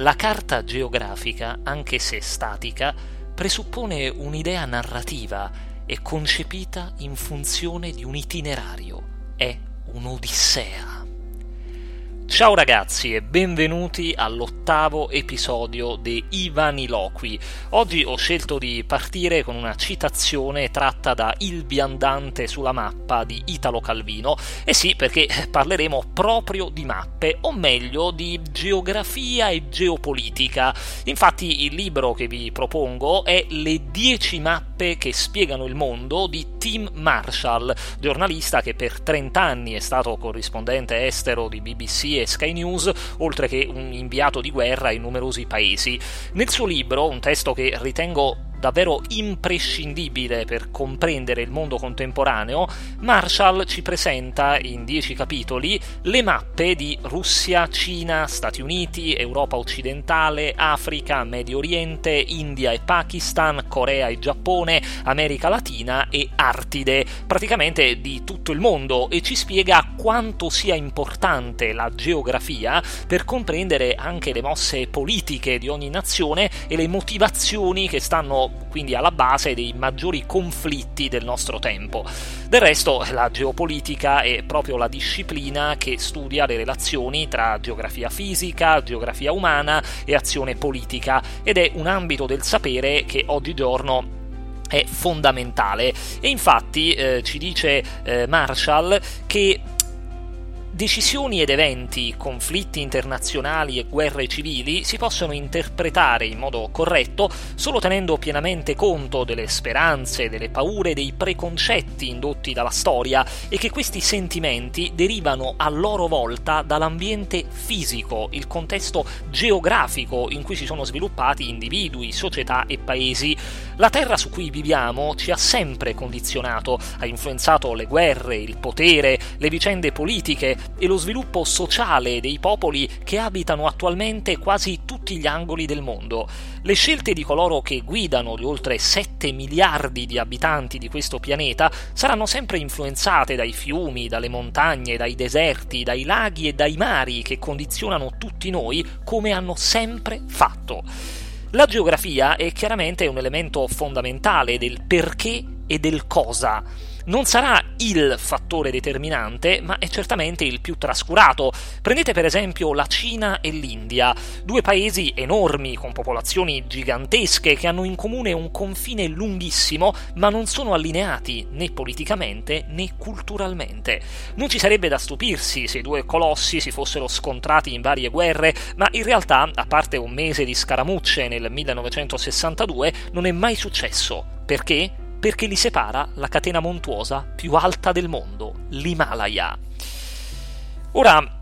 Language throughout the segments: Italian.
La carta geografica, anche se statica, presuppone un'idea narrativa e concepita in funzione di un itinerario. È un'odissea. Ciao ragazzi e benvenuti all'ottavo episodio di Ivaniloqui. Oggi ho scelto di partire con una citazione tratta da Il viandante sulla mappa di Italo Calvino. E sì, perché parleremo proprio di mappe, o meglio di geografia e geopolitica. Infatti il libro che vi propongo è Le 10 mappe che spiegano il mondo di Tim Marshall, giornalista che per 30 anni è stato corrispondente estero di BBC e Sky News, oltre che un inviato di guerra in numerosi paesi. Nel suo libro, un testo che ritengo davvero imprescindibile per comprendere il mondo contemporaneo, Marshall ci presenta in dieci capitoli le mappe di Russia, Cina, Stati Uniti, Europa occidentale, Africa, Medio Oriente, India e Pakistan, Corea e Giappone, America Latina e Artide, praticamente di tutto il mondo e ci spiega quanto sia importante la geografia per comprendere anche le mosse politiche di ogni nazione e le motivazioni che stanno quindi alla base dei maggiori conflitti del nostro tempo. Del resto, la geopolitica è proprio la disciplina che studia le relazioni tra geografia fisica, geografia umana e azione politica ed è un ambito del sapere che oggigiorno è fondamentale e infatti eh, ci dice eh, Marshall che Decisioni ed eventi, conflitti internazionali e guerre civili si possono interpretare in modo corretto solo tenendo pienamente conto delle speranze, delle paure, dei preconcetti indotti dalla storia e che questi sentimenti derivano a loro volta dall'ambiente fisico, il contesto geografico in cui si sono sviluppati individui, società e paesi. La terra su cui viviamo ci ha sempre condizionato, ha influenzato le guerre, il potere, le vicende politiche, e lo sviluppo sociale dei popoli che abitano attualmente quasi tutti gli angoli del mondo. Le scelte di coloro che guidano gli oltre 7 miliardi di abitanti di questo pianeta saranno sempre influenzate dai fiumi, dalle montagne, dai deserti, dai laghi e dai mari che condizionano tutti noi come hanno sempre fatto. La geografia è chiaramente un elemento fondamentale del perché e del cosa non sarà il fattore determinante, ma è certamente il più trascurato. Prendete per esempio la Cina e l'India, due paesi enormi con popolazioni gigantesche che hanno in comune un confine lunghissimo, ma non sono allineati né politicamente né culturalmente. Non ci sarebbe da stupirsi se i due colossi si fossero scontrati in varie guerre, ma in realtà, a parte un mese di scaramucce nel 1962, non è mai successo. Perché? Perché li separa la catena montuosa più alta del mondo, l'Himalaya. Ora,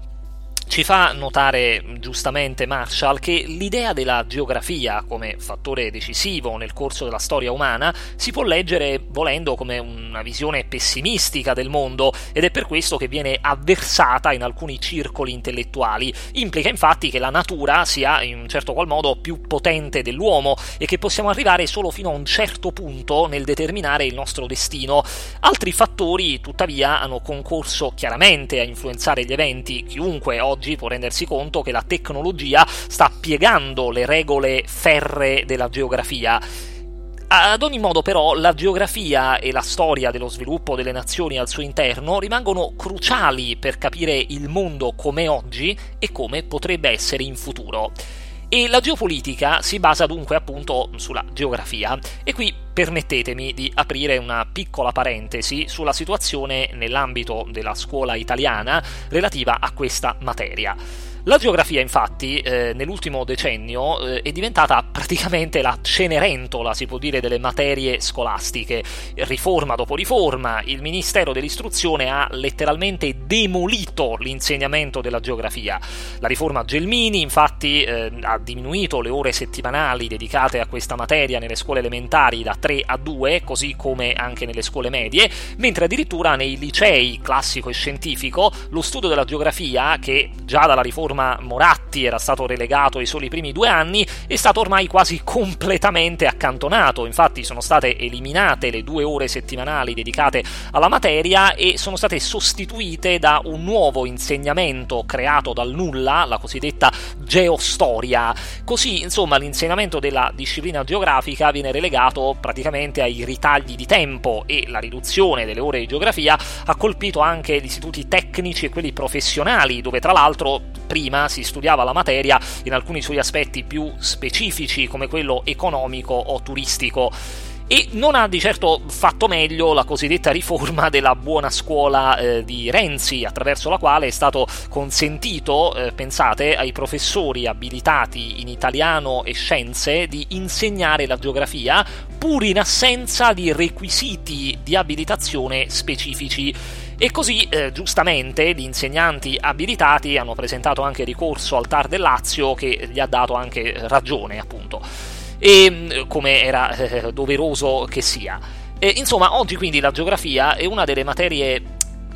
ci fa notare giustamente Marshall che l'idea della geografia come fattore decisivo nel corso della storia umana si può leggere volendo come una visione pessimistica del mondo ed è per questo che viene avversata in alcuni circoli intellettuali. Implica infatti che la natura sia in un certo qual modo più potente dell'uomo e che possiamo arrivare solo fino a un certo punto nel determinare il nostro destino. Altri fattori tuttavia hanno concorso chiaramente a influenzare gli eventi, chiunque oggi oggi può rendersi conto che la tecnologia sta piegando le regole ferre della geografia. Ad ogni modo, però, la geografia e la storia dello sviluppo delle nazioni al suo interno rimangono cruciali per capire il mondo come oggi e come potrebbe essere in futuro. E la geopolitica si basa dunque appunto sulla geografia. E qui permettetemi di aprire una piccola parentesi sulla situazione nell'ambito della scuola italiana relativa a questa materia. La geografia, infatti, eh, nell'ultimo decennio eh, è diventata praticamente la cenerentola, si può dire, delle materie scolastiche. Riforma dopo riforma, il Ministero dell'Istruzione ha letteralmente demolito l'insegnamento della geografia. La riforma Gelmini, infatti, eh, ha diminuito le ore settimanali dedicate a questa materia nelle scuole elementari da 3 a 2, così come anche nelle scuole medie, mentre addirittura nei licei classico e scientifico lo studio della geografia, che già dalla riforma riforma Moratti era stato relegato ai soli primi due anni, è stato ormai quasi completamente accantonato. Infatti sono state eliminate le due ore settimanali dedicate alla materia e sono state sostituite da un nuovo insegnamento creato dal nulla, la cosiddetta geostoria. Così, insomma, l'insegnamento della disciplina geografica viene relegato praticamente ai ritagli di tempo e la riduzione delle ore di geografia ha colpito anche gli istituti tecnici e quelli professionali, dove tra l'altro prima si studiava la materia in alcuni suoi aspetti più specifici, come quello economico o turistico e non ha di certo fatto meglio la cosiddetta riforma della buona scuola eh, di Renzi, attraverso la quale è stato consentito, eh, pensate, ai professori abilitati in italiano e scienze di insegnare la geografia pur in assenza di requisiti di abilitazione specifici. E così, eh, giustamente, gli insegnanti abilitati hanno presentato anche ricorso al TAR del Lazio che gli ha dato anche ragione, appunto e mm, come era eh, doveroso che sia. E, insomma, oggi quindi la geografia è una delle materie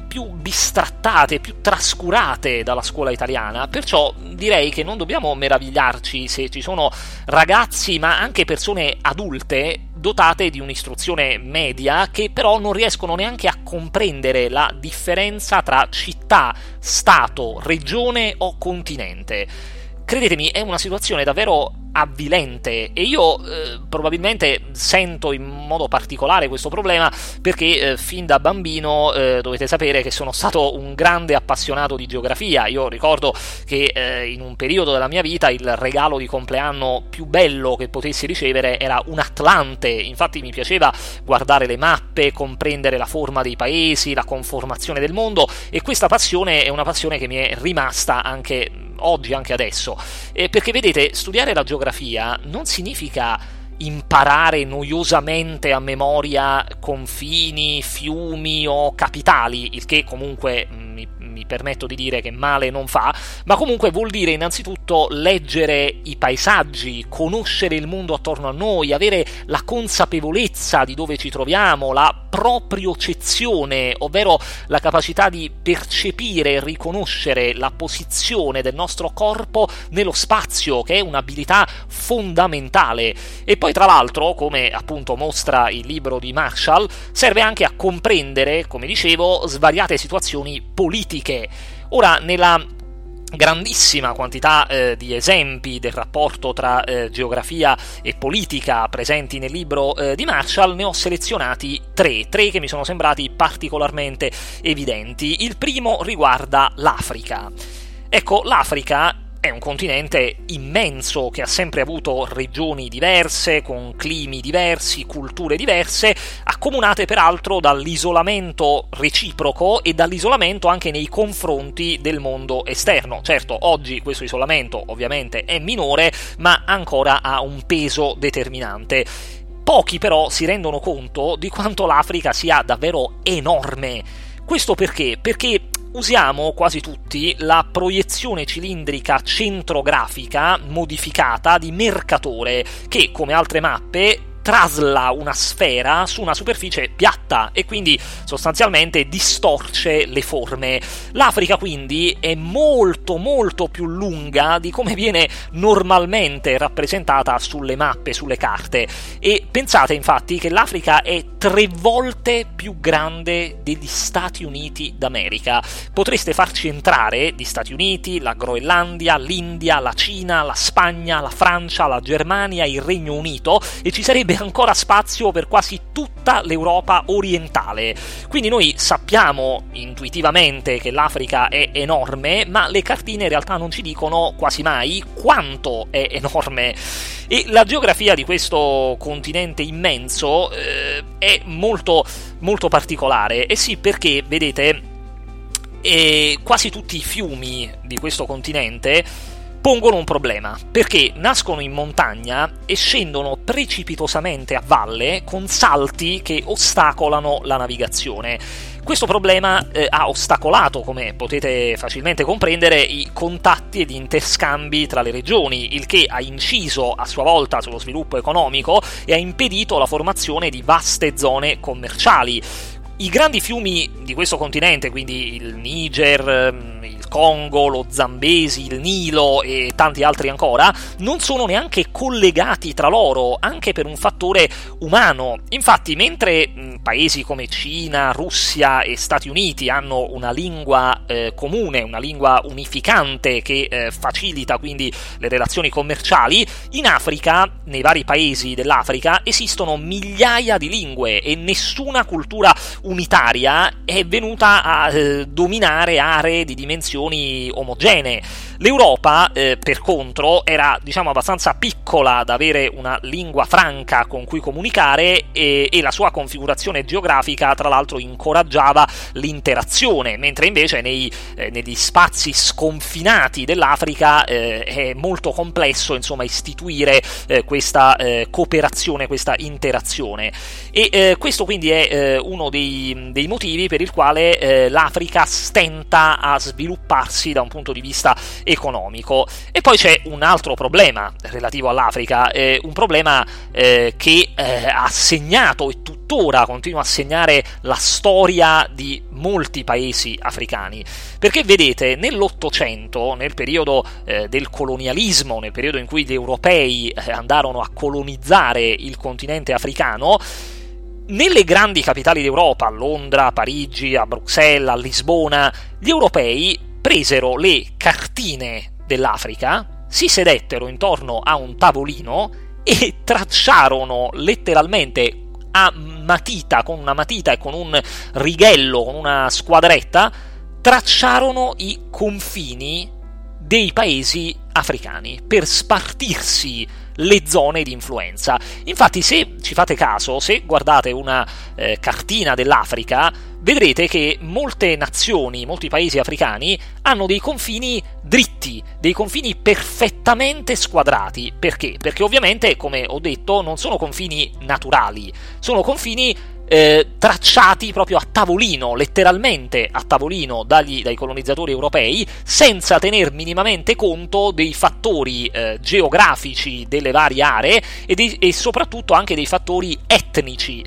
più bistrattate, più trascurate dalla scuola italiana, perciò direi che non dobbiamo meravigliarci se ci sono ragazzi, ma anche persone adulte dotate di un'istruzione media che però non riescono neanche a comprendere la differenza tra città, stato, regione o continente. Credetemi, è una situazione davvero avvilente e io eh, probabilmente sento in modo particolare questo problema perché eh, fin da bambino eh, dovete sapere che sono stato un grande appassionato di geografia. Io ricordo che eh, in un periodo della mia vita il regalo di compleanno più bello che potessi ricevere era un Atlante. Infatti mi piaceva guardare le mappe comprendere la forma dei paesi la conformazione del mondo e questa passione è una passione che mi è rimasta anche oggi, anche adesso. Eh, perché vedete, studiare la geografia non significa imparare noiosamente a memoria confini, fiumi o capitali, il che comunque mm, mi, mi, permetto di dire che male non fa, ma comunque vuol dire innanzitutto leggere i paesaggi, conoscere il mondo attorno a noi, avere la consapevolezza di dove ci troviamo, la propriocezione, ovvero la capacità di percepire e riconoscere la posizione del nostro corpo nello spazio, che è un'abilità fondamentale. E poi tra l'altro, come appunto mostra il libro di Marshall, serve anche a comprendere, come dicevo, svariate situazioni politiche. Ora, nella grandissima quantità eh, di esempi del rapporto tra eh, geografia e politica presenti nel libro eh, di Marshall, ne ho selezionati tre, tre che mi sono sembrati particolarmente evidenti. Il primo riguarda l'Africa. Ecco, l'Africa è un continente immenso che ha sempre avuto regioni diverse, con climi diversi, culture diverse, accomunate peraltro dall'isolamento reciproco e dall'isolamento anche nei confronti del mondo esterno. Certo, oggi questo isolamento ovviamente è minore, ma ancora ha un peso determinante. Pochi però si rendono conto di quanto l'Africa sia davvero enorme. Questo perché? Perché usiamo quasi tutti la proiezione cilindrica centrografica modificata di Mercatore, che come altre mappe trasla una sfera su una superficie piatta e quindi sostanzialmente distorce le forme. L'Africa quindi è molto molto più lunga di come viene normalmente rappresentata sulle mappe, sulle carte e pensate infatti che l'Africa è tre volte più grande degli Stati Uniti d'America. Potreste farci entrare gli Stati Uniti, la Groenlandia, l'India, la Cina, la Spagna, la Francia, la Germania, il Regno Unito e ci sarebbe sarebbe ancora spazio per quasi tutta l'Europa orientale. Quindi noi sappiamo intuitivamente che l'Africa è enorme, ma le cartine in realtà non ci dicono quasi mai quanto è enorme. E la geografia di questo continente immenso eh, è molto, molto particolare. E sì, perché, vedete, eh, quasi tutti i fiumi di questo continente pongono un problema, perché nascono in montagna e scendono precipitosamente a valle con salti che ostacolano la navigazione. Questo problema eh, ha ostacolato, come potete facilmente comprendere, i contatti ed interscambi tra le regioni, il che ha inciso a sua volta sullo sviluppo economico e ha impedito la formazione di vaste zone commerciali. I grandi fiumi di questo continente, quindi il Niger, il Congo, lo Zambesi, il Nilo e tanti altri ancora, non sono neanche collegati tra loro, anche per un fattore umano. Infatti, mentre mh, paesi come Cina, Russia e Stati Uniti hanno una lingua eh, comune, una lingua unificante che eh, facilita quindi le relazioni commerciali, in Africa, nei vari paesi dell'Africa, esistono migliaia di lingue e nessuna cultura unitaria è venuta a eh, dominare aree di dimensioni omogenee. L'Europa, eh, per contro, era diciamo abbastanza piccola da avere una lingua franca con cui comunicare e, e la sua configurazione geografica, tra l'altro, incoraggiava l'interazione, mentre invece nei, eh, negli spazi sconfinati dell'Africa eh, è molto complesso insomma, istituire eh, questa eh, cooperazione, questa interazione. E eh, questo quindi è uno dei, dei, motivi per il quale l'Africa stenta a svilupparsi da un punto di vista economico. E poi c'è un altro problema relativo all'Africa, eh, un problema eh, che eh, ha segnato e tuttora continua a segnare la storia di molti paesi africani. Perché vedete, nell'Ottocento, nel periodo eh, del colonialismo, nel periodo in cui gli europei eh, andarono a colonizzare il continente africano, nelle grandi capitali d'Europa, a Londra, a Parigi, a Bruxelles, a Lisbona, gli europei presero le cartine dell'Africa, si sedettero intorno a un tavolino e tracciarono letteralmente a matita, con una matita e con un righello, con una squadretta, tracciarono i confini dei paesi africani per spartirsi le zone di influenza. Infatti, se ci fate caso, se guardate una eh, cartina dell'Africa, vedrete che molte nazioni, molti paesi africani hanno dei confini dritti, dei confini perfettamente squadrati. Perché? Perché ovviamente, come ho detto, non sono confini naturali, sono confini eh, tracciati proprio a tavolino, letteralmente a tavolino dagli, dai colonizzatori europei, senza tener minimamente conto dei fattori eh, geografici delle varie aree e, di, e soprattutto anche dei fattori etnici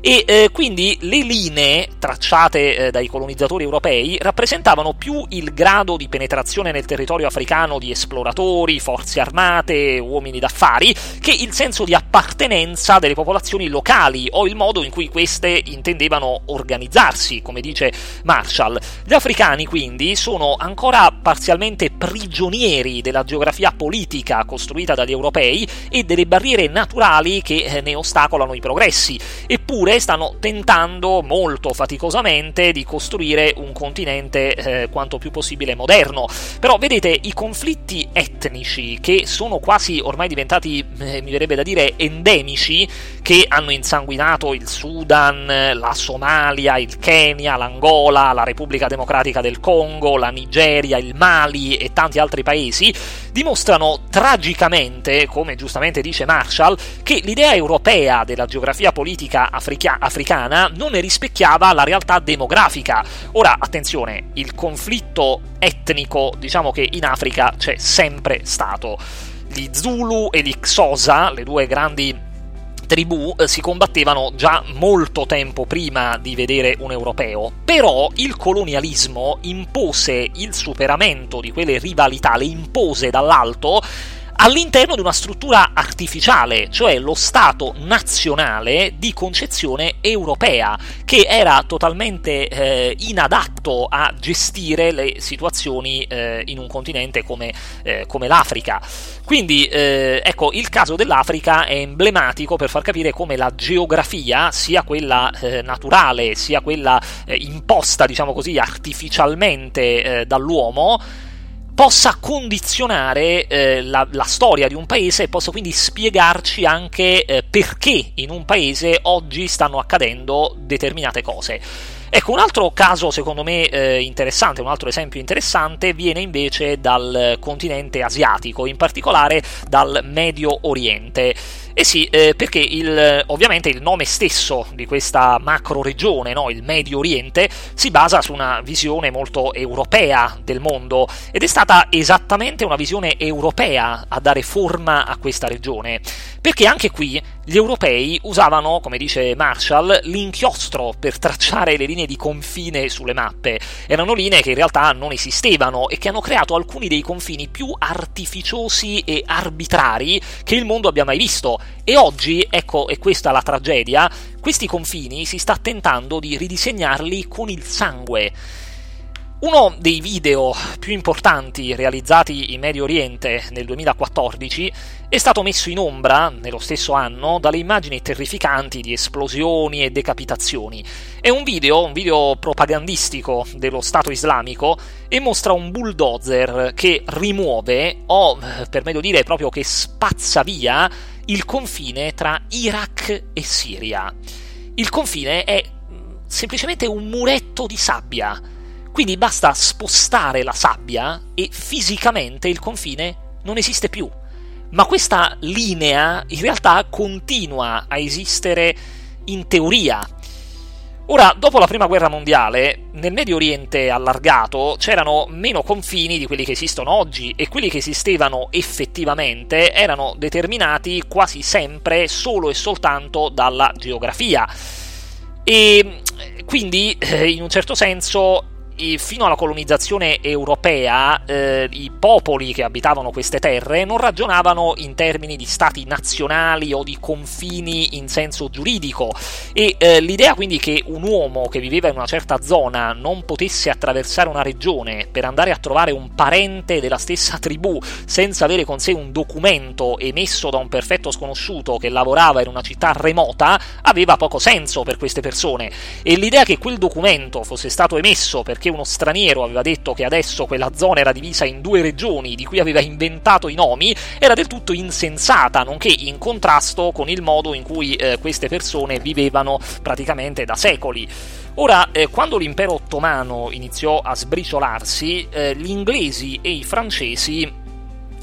e eh, quindi le linee tracciate eh, dai colonizzatori europei rappresentavano più il grado di penetrazione nel territorio africano di esploratori, forze armate, uomini d'affari, che il senso di appartenenza delle popolazioni locali o il modo in cui queste intendevano organizzarsi, come dice Marshall. Gli africani quindi sono ancora parzialmente prigionieri della geografia politica costruita dagli europei e delle barriere naturali che eh, ne ostacolano i progressi, eppure Eppure stanno tentando molto faticosamente di costruire un continente eh, quanto più possibile moderno. Però vedete, i conflitti etnici che sono quasi ormai diventati, eh, mi verrebbe da dire, endemici, che hanno insanguinato il Sudan, la Somalia, il Kenya, l'Angola, la Repubblica Democratica del Congo, la Nigeria, il Mali e tanti altri paesi, dimostrano tragicamente, come giustamente dice Marshall, che l'idea europea della geografia politica africana africana non ne rispecchiava la realtà demografica. Ora, attenzione, il conflitto etnico, diciamo che in Africa c'è sempre stato. Gli Zulu e gli Xhosa, le due grandi tribù eh, si combattevano già molto tempo prima di vedere un europeo, però il colonialismo impose il superamento di quelle rivalità, le impose dall'alto all'interno di una struttura artificiale, cioè lo Stato nazionale di concezione europea, che era totalmente eh, inadatto a gestire le situazioni eh, in un continente come, eh, come l'Africa. Quindi, eh, ecco, il caso dell'Africa è emblematico per far capire come la geografia, sia quella eh, naturale, sia quella eh, imposta, diciamo così, artificialmente dall'uomo, possa condizionare eh, la, la, storia di un paese e possa quindi spiegarci anche eh, perché in un paese oggi stanno accadendo determinate cose. Ecco, un altro caso secondo me eh, interessante, un altro esempio interessante, viene invece dal continente asiatico, in particolare dal Medio Oriente. Eh sì, eh, perché il, ovviamente il nome stesso di questa macro regione, no, il Medio Oriente, si basa su una visione molto europea del mondo ed è stata esattamente una visione europea a dare forma a questa regione, perché anche qui gli europei usavano, come dice Marshall, l'inchiostro per tracciare le linee di confine sulle mappe. Erano linee che in realtà non esistevano e che hanno creato alcuni dei confini più artificiosi e arbitrari che il mondo abbia mai visto. E oggi, ecco, e questa è la tragedia, questi confini si sta tentando di ridisegnarli con il sangue. Uno dei video più importanti realizzati in Medio Oriente nel 2014 è stato messo in ombra, nello stesso anno, dalle immagini terrificanti di esplosioni e decapitazioni. È un video, un video propagandistico dello Stato islamico e mostra un bulldozer che rimuove, o per meglio dire proprio che spazza via, il confine tra Iraq e Siria. Il confine è semplicemente un muretto di sabbia quindi basta spostare la sabbia e fisicamente il confine non esiste più. Ma questa linea in realtà continua a esistere in teoria. Ora, dopo la prima guerra mondiale, nel Medio Oriente allargato c'erano meno confini di quelli che esistono oggi e quelli che esistevano effettivamente erano determinati quasi sempre solo e soltanto dalla geografia. E quindi, eh, in un certo senso, fino alla colonizzazione europea eh, i popoli che abitavano queste terre non ragionavano in termini di stati nazionali o di confini in senso giuridico. E eh, l'idea quindi che un uomo che viveva in una certa zona non potesse attraversare una regione per andare a trovare un parente della stessa tribù senza avere con sé un documento emesso da un perfetto sconosciuto che lavorava in una città remota aveva poco senso per queste persone. E l'idea che quel documento fosse stato emesso perché perché uno straniero aveva detto che adesso quella zona era divisa in due regioni di cui aveva inventato i nomi, era del tutto insensata, nonché in contrasto con il modo in cui eh, queste persone vivevano praticamente da secoli. Ora, eh, quando l'impero ottomano iniziò a sbriciolarsi, eh, gli inglesi e i francesi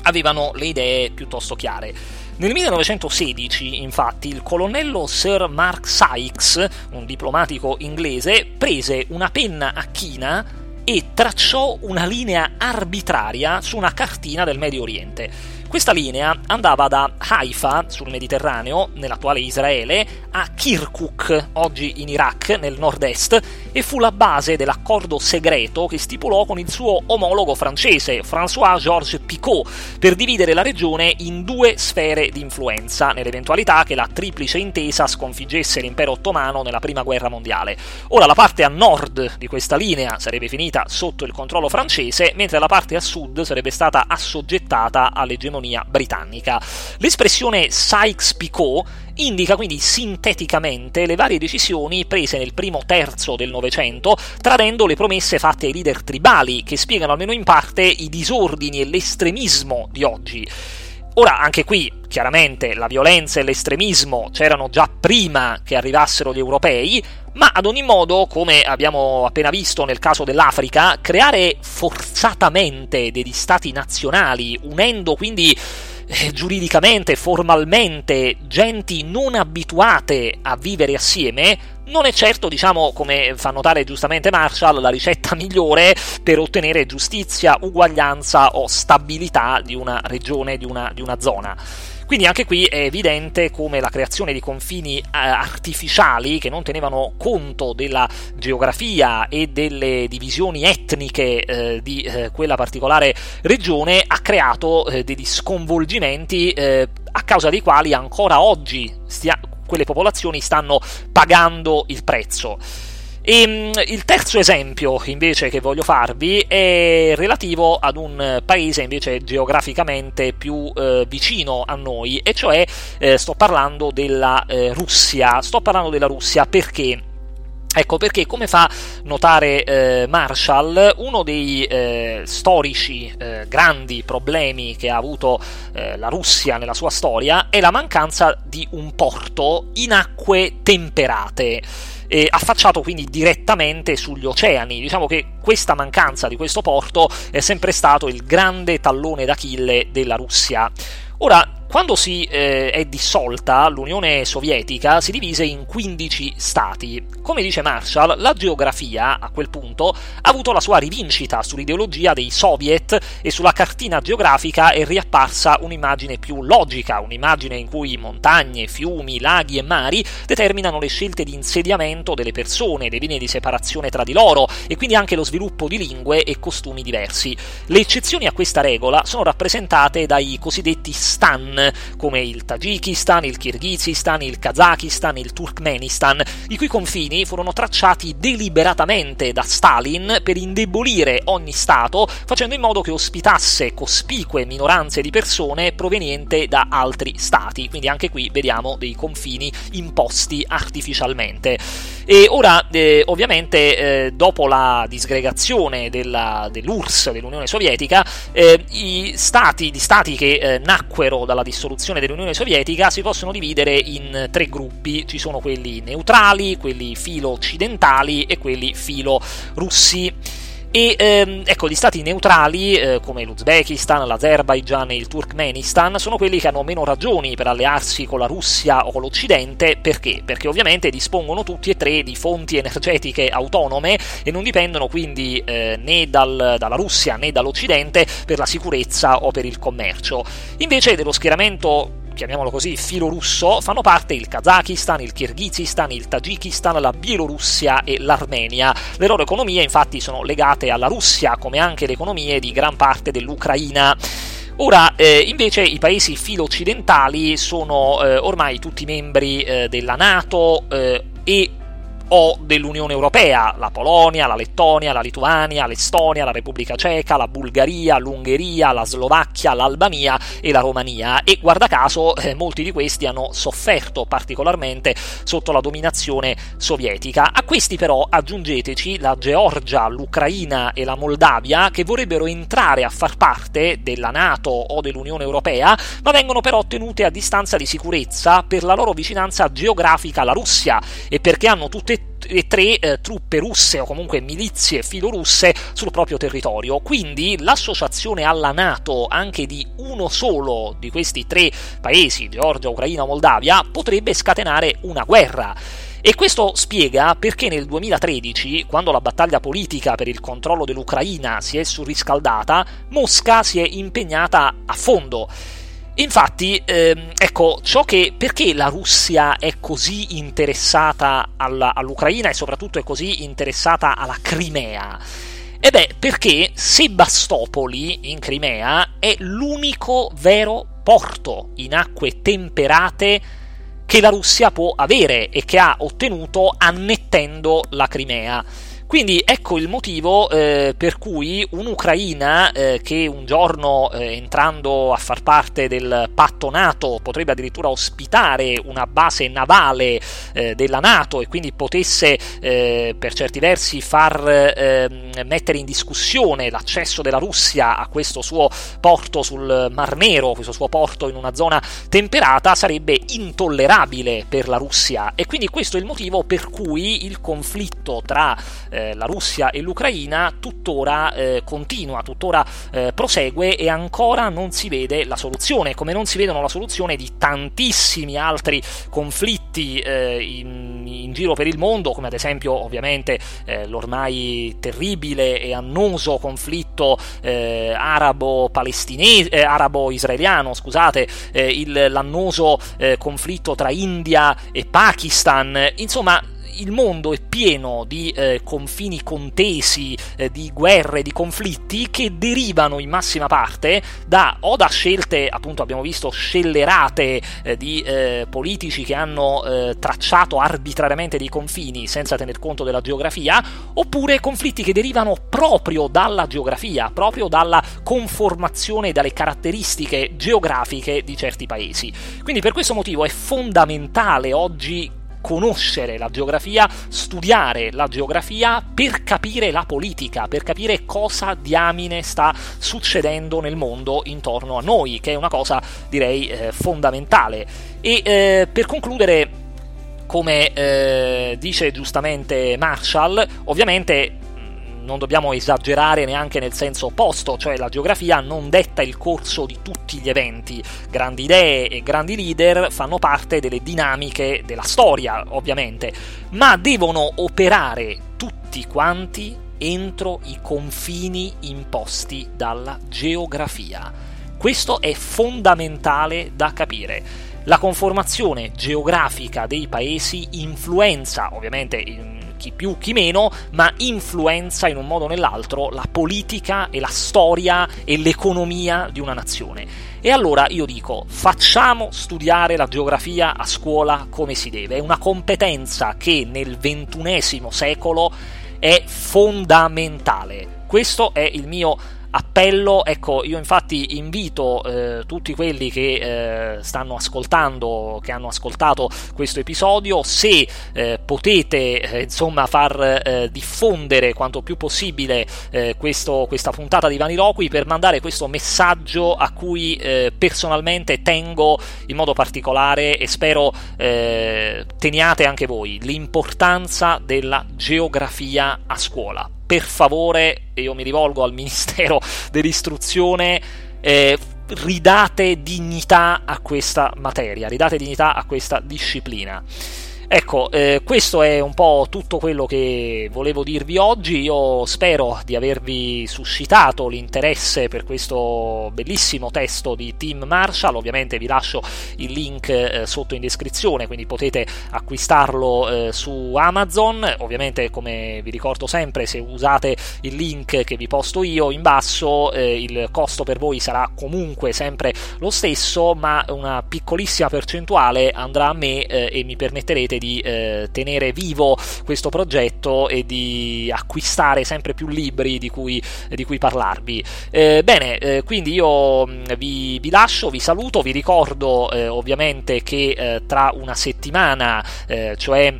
avevano le idee piuttosto chiare. Nel 1916, infatti, il colonnello Sir Mark Sykes, un diplomatico inglese, prese una penna a china e tracciò una linea arbitraria su una cartina del Medio Oriente. Questa linea andava da Haifa, sul Mediterraneo, nell'attuale Israele, a Kirkuk, oggi in Iraq, nel nord-est, e fu la base dell'accordo segreto che stipulò con il suo omologo francese, François-Georges Picot, per dividere la regione in due sfere di influenza, nell'eventualità che la triplice intesa sconfiggesse l'impero ottomano nella prima guerra mondiale. Ora la parte a nord di questa linea sarebbe finita sotto il controllo francese, mentre la parte a sud sarebbe stata assoggettata all'egemonia economia britannica. L'espressione Sykes-Picot indica quindi sinteticamente le varie decisioni prese nel primo terzo del Novecento, tradendo le promesse fatte ai leader tribali, che spiegano almeno in parte i disordini e l'estremismo di oggi. Ora, anche qui, chiaramente, la violenza e l'estremismo c'erano già prima che arrivassero gli europei, ma ad ogni modo, come abbiamo appena visto nel caso dell'Africa, creare forzatamente degli stati nazionali, unendo quindi eh, giuridicamente, formalmente, genti non abituate a vivere assieme, non è certo, diciamo, come fa notare giustamente Marshall, la ricetta migliore per ottenere giustizia, uguaglianza o stabilità di una regione, di una, di una zona. Quindi anche qui è evidente come la creazione di confini eh, artificiali che non tenevano conto della geografia e delle divisioni etniche eh, di eh, quella particolare regione ha creato eh, degli sconvolgimenti eh, a causa dei quali ancora oggi stia- quelle popolazioni stanno pagando il prezzo. E, ehm, il terzo esempio invece che voglio farvi è relativo ad un paese invece geograficamente più eh, vicino a noi, e cioè eh, sto parlando della eh, Russia. Sto parlando della Russia perché Ecco perché, come fa notare eh, Marshall, uno dei eh, storici eh, grandi problemi che ha avuto eh, la Russia nella sua storia è la mancanza di un porto in acque temperate. Eh, affacciato quindi direttamente sugli oceani. Diciamo che questa mancanza di questo porto è sempre stato il grande tallone d'Achille della Russia. Ora, quando si eh, è dissolta l'Unione Sovietica si divise in 15 stati. Come dice Marshall, la geografia a quel punto ha avuto la sua rivincita sull'ideologia dei soviet e sulla cartina geografica è riapparsa un'immagine più logica, un'immagine in cui montagne, fiumi, laghi e mari determinano le scelte di insediamento delle persone, le linee di separazione tra di loro e quindi anche lo sviluppo di lingue e costumi diversi. Le eccezioni a questa regola sono rappresentate dai cosiddetti stan, come il Tagikistan, il Kirghizistan, il Kazakistan, il Turkmenistan, i cui confini furono tracciati deliberatamente da Stalin per indebolire ogni Stato, facendo in modo che ospitasse cospicue minoranze di persone provenienti da altri Stati. Quindi anche qui vediamo dei confini imposti artificialmente. E ora, eh, ovviamente, eh, dopo la disgregazione della, dell'URSS, dell'Unione Sovietica, eh, i stati, gli stati che eh, nacquero dalla dissoluzione dell'Unione Sovietica si possono dividere in tre gruppi. Ci sono quelli neutrali, quelli filo occidentali e quelli filo russi. E ehm, ecco, gli stati neutrali, eh, come l'Uzbekistan, l'Azerbaijan e il Turkmenistan, sono quelli che hanno meno ragioni per allearsi con la Russia o con l'Occidente. Perché? Perché ovviamente dispongono tutti e tre di fonti energetiche autonome e non dipendono quindi eh, né dal, dalla Russia né dall'Occidente per la sicurezza o per il commercio. Invece dello schieramento chiamiamolo così, filo russo, fanno parte il Kazakistan, il Kirghizistan, il Tagikistan, la Bielorussia e l'Armenia. Le loro economie infatti sono legate alla Russia, come anche le economie di gran parte dell'Ucraina. Ora, eh, invece, i paesi filo-occidentali sono eh, ormai tutti membri eh, della Nato eh, e o dell'Unione Europea, la Polonia, la Lettonia, la Lituania, l'Estonia, la Repubblica Ceca, la Bulgaria, l'Ungheria, la Slovacchia, l'Albania e la Romania e guarda caso eh, molti di questi hanno sofferto particolarmente sotto la dominazione sovietica. A questi però aggiungeteci la Georgia, l'Ucraina e la Moldavia che vorrebbero entrare a far parte della Nato o dell'Unione Europea, ma vengono però tenute a distanza di sicurezza per la loro vicinanza geografica alla Russia e perché hanno tutte e tre eh, truppe russe o comunque milizie filorusse sul proprio territorio. Quindi l'associazione alla NATO anche di uno solo di questi tre paesi, Georgia, Ucraina, Moldavia, potrebbe scatenare una guerra. E questo spiega perché nel 2013, quando la battaglia politica per il controllo dell'Ucraina si è surriscaldata, Mosca si è impegnata a fondo. Infatti, ehm, ecco, ciò che perché la Russia è così interessata alla, all'Ucraina e soprattutto è così interessata alla Crimea? E beh, perché Sebastopoli in Crimea è l'unico vero porto in acque temperate che la Russia può avere e che ha ottenuto annettendo la Crimea. Quindi ecco il motivo eh, per cui un'Ucraina eh, che un giorno eh, entrando a far parte del patto NATO potrebbe addirittura ospitare una base navale eh, della NATO e quindi potesse eh, per certi versi far ehm, mettere in discussione l'accesso della Russia a questo suo porto sul Mar Nero, questo suo porto in una zona temperata, sarebbe intollerabile per la Russia. E quindi questo è il motivo per cui il conflitto tra eh, la Russia e l'Ucraina tuttora eh, continua, tuttora eh, prosegue e ancora non si vede la soluzione, come non si vedono la soluzione di tantissimi altri conflitti eh, in, in, giro per il mondo, come ad esempio ovviamente eh, l'ormai terribile e annoso conflitto eh, arabo-palestinese, arabo-israeliano, scusate, il, l'annoso conflitto tra India e Pakistan, insomma il mondo è pieno di eh, confini contesi, eh, di guerre, di conflitti che derivano in massima parte da o da scelte, appunto abbiamo visto, scellerate eh, di eh, politici che hanno eh, tracciato arbitrariamente dei confini senza tener conto della geografia, oppure conflitti che derivano proprio dalla geografia, proprio dalla conformazione, dalle caratteristiche geografiche di certi paesi. Quindi per questo motivo è fondamentale oggi conoscere la geografia, studiare la geografia per capire la politica, per capire cosa diamine sta succedendo nel mondo intorno a noi, che è una cosa direi eh, fondamentale. E eh, per concludere, come eh, dice giustamente Marshall, ovviamente non dobbiamo esagerare neanche nel senso opposto, cioè la geografia non detta il corso di tutti gli eventi, grandi idee e grandi leader fanno parte delle dinamiche della storia, ovviamente, ma devono operare tutti quanti entro i confini imposti dalla geografia. Questo è fondamentale da capire. La conformazione geografica dei paesi influenza, ovviamente chi più chi meno, ma influenza in un modo o nell'altro la politica e la storia e l'economia di una nazione. E allora io dico, facciamo studiare la geografia a scuola come si deve. È una competenza che nel ventunesimo secolo è fondamentale. Questo è il mio appello, ecco, io infatti invito eh, tutti quelli che eh, stanno ascoltando, che hanno ascoltato questo episodio, se eh, potete eh, insomma far eh, diffondere quanto più possibile eh, questo, questa puntata di Vaniloqui per mandare questo messaggio a cui personalmente tengo in modo particolare e spero teniate anche voi l'importanza della geografia a scuola per favore, io mi rivolgo al Ministero dell'Istruzione, eh, ridate dignità a questa materia, ridate dignità a questa disciplina. Ecco, eh, questo è un po' tutto quello che volevo dirvi oggi. Io spero di avervi suscitato l'interesse per questo bellissimo testo di Tim Marshall. Ovviamente vi lascio il link eh, sotto in descrizione, quindi potete acquistarlo eh, su Amazon. Ovviamente, come vi ricordo sempre, se usate il link che vi posto io in basso, eh, il costo per voi sarà comunque sempre lo stesso, ma una piccolissima percentuale andrà a me eh, e mi permetterete veramente di eh, tenere vivo questo progetto e di acquistare sempre più libri di cui, di cui parlarvi. Eh, bene, eh, quindi io mm, vi, vi, lascio, vi saluto, vi ricordo eh, ovviamente che eh, tra una settimana, cioè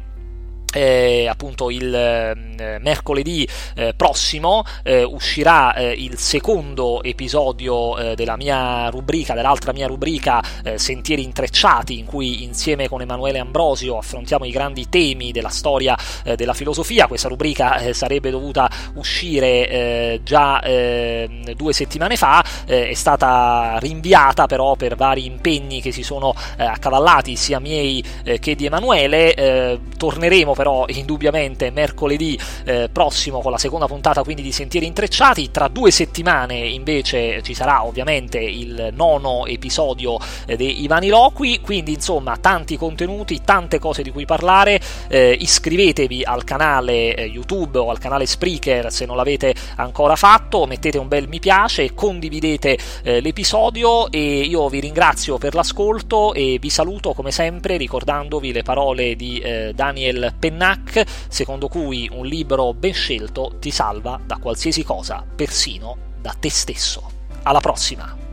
eh, appunto il eh, mercoledì eh, prossimo eh, uscirà eh, il secondo episodio eh, della mia rubrica, dell'altra mia rubrica Sentieri intrecciati, in cui insieme con Emanuele Ambrosio affrontiamo i grandi temi della storia della filosofia. Questa rubrica sarebbe dovuta uscire già due settimane fa, è stata rinviata però per vari impegni che si sono accavallati sia miei che di Emanuele. torneremo però però indubbiamente mercoledì eh, prossimo con la seconda puntata quindi di Sentieri Intrecciati. Tra due settimane invece ci sarà ovviamente il nono episodio eh, dei Ivaniloqui, quindi insomma tanti contenuti, tante cose di cui parlare. Eh, iscrivetevi al canale eh, YouTube o al canale Spreaker se non l'avete ancora fatto, mettete un bel mi piace, condividete eh, l'episodio e io vi ringrazio per l'ascolto e vi saluto come sempre ricordandovi le parole di eh, Daniel Pennaro Pennac, secondo cui un libro ben scelto ti salva da qualsiasi cosa, persino da te stesso. Alla prossima!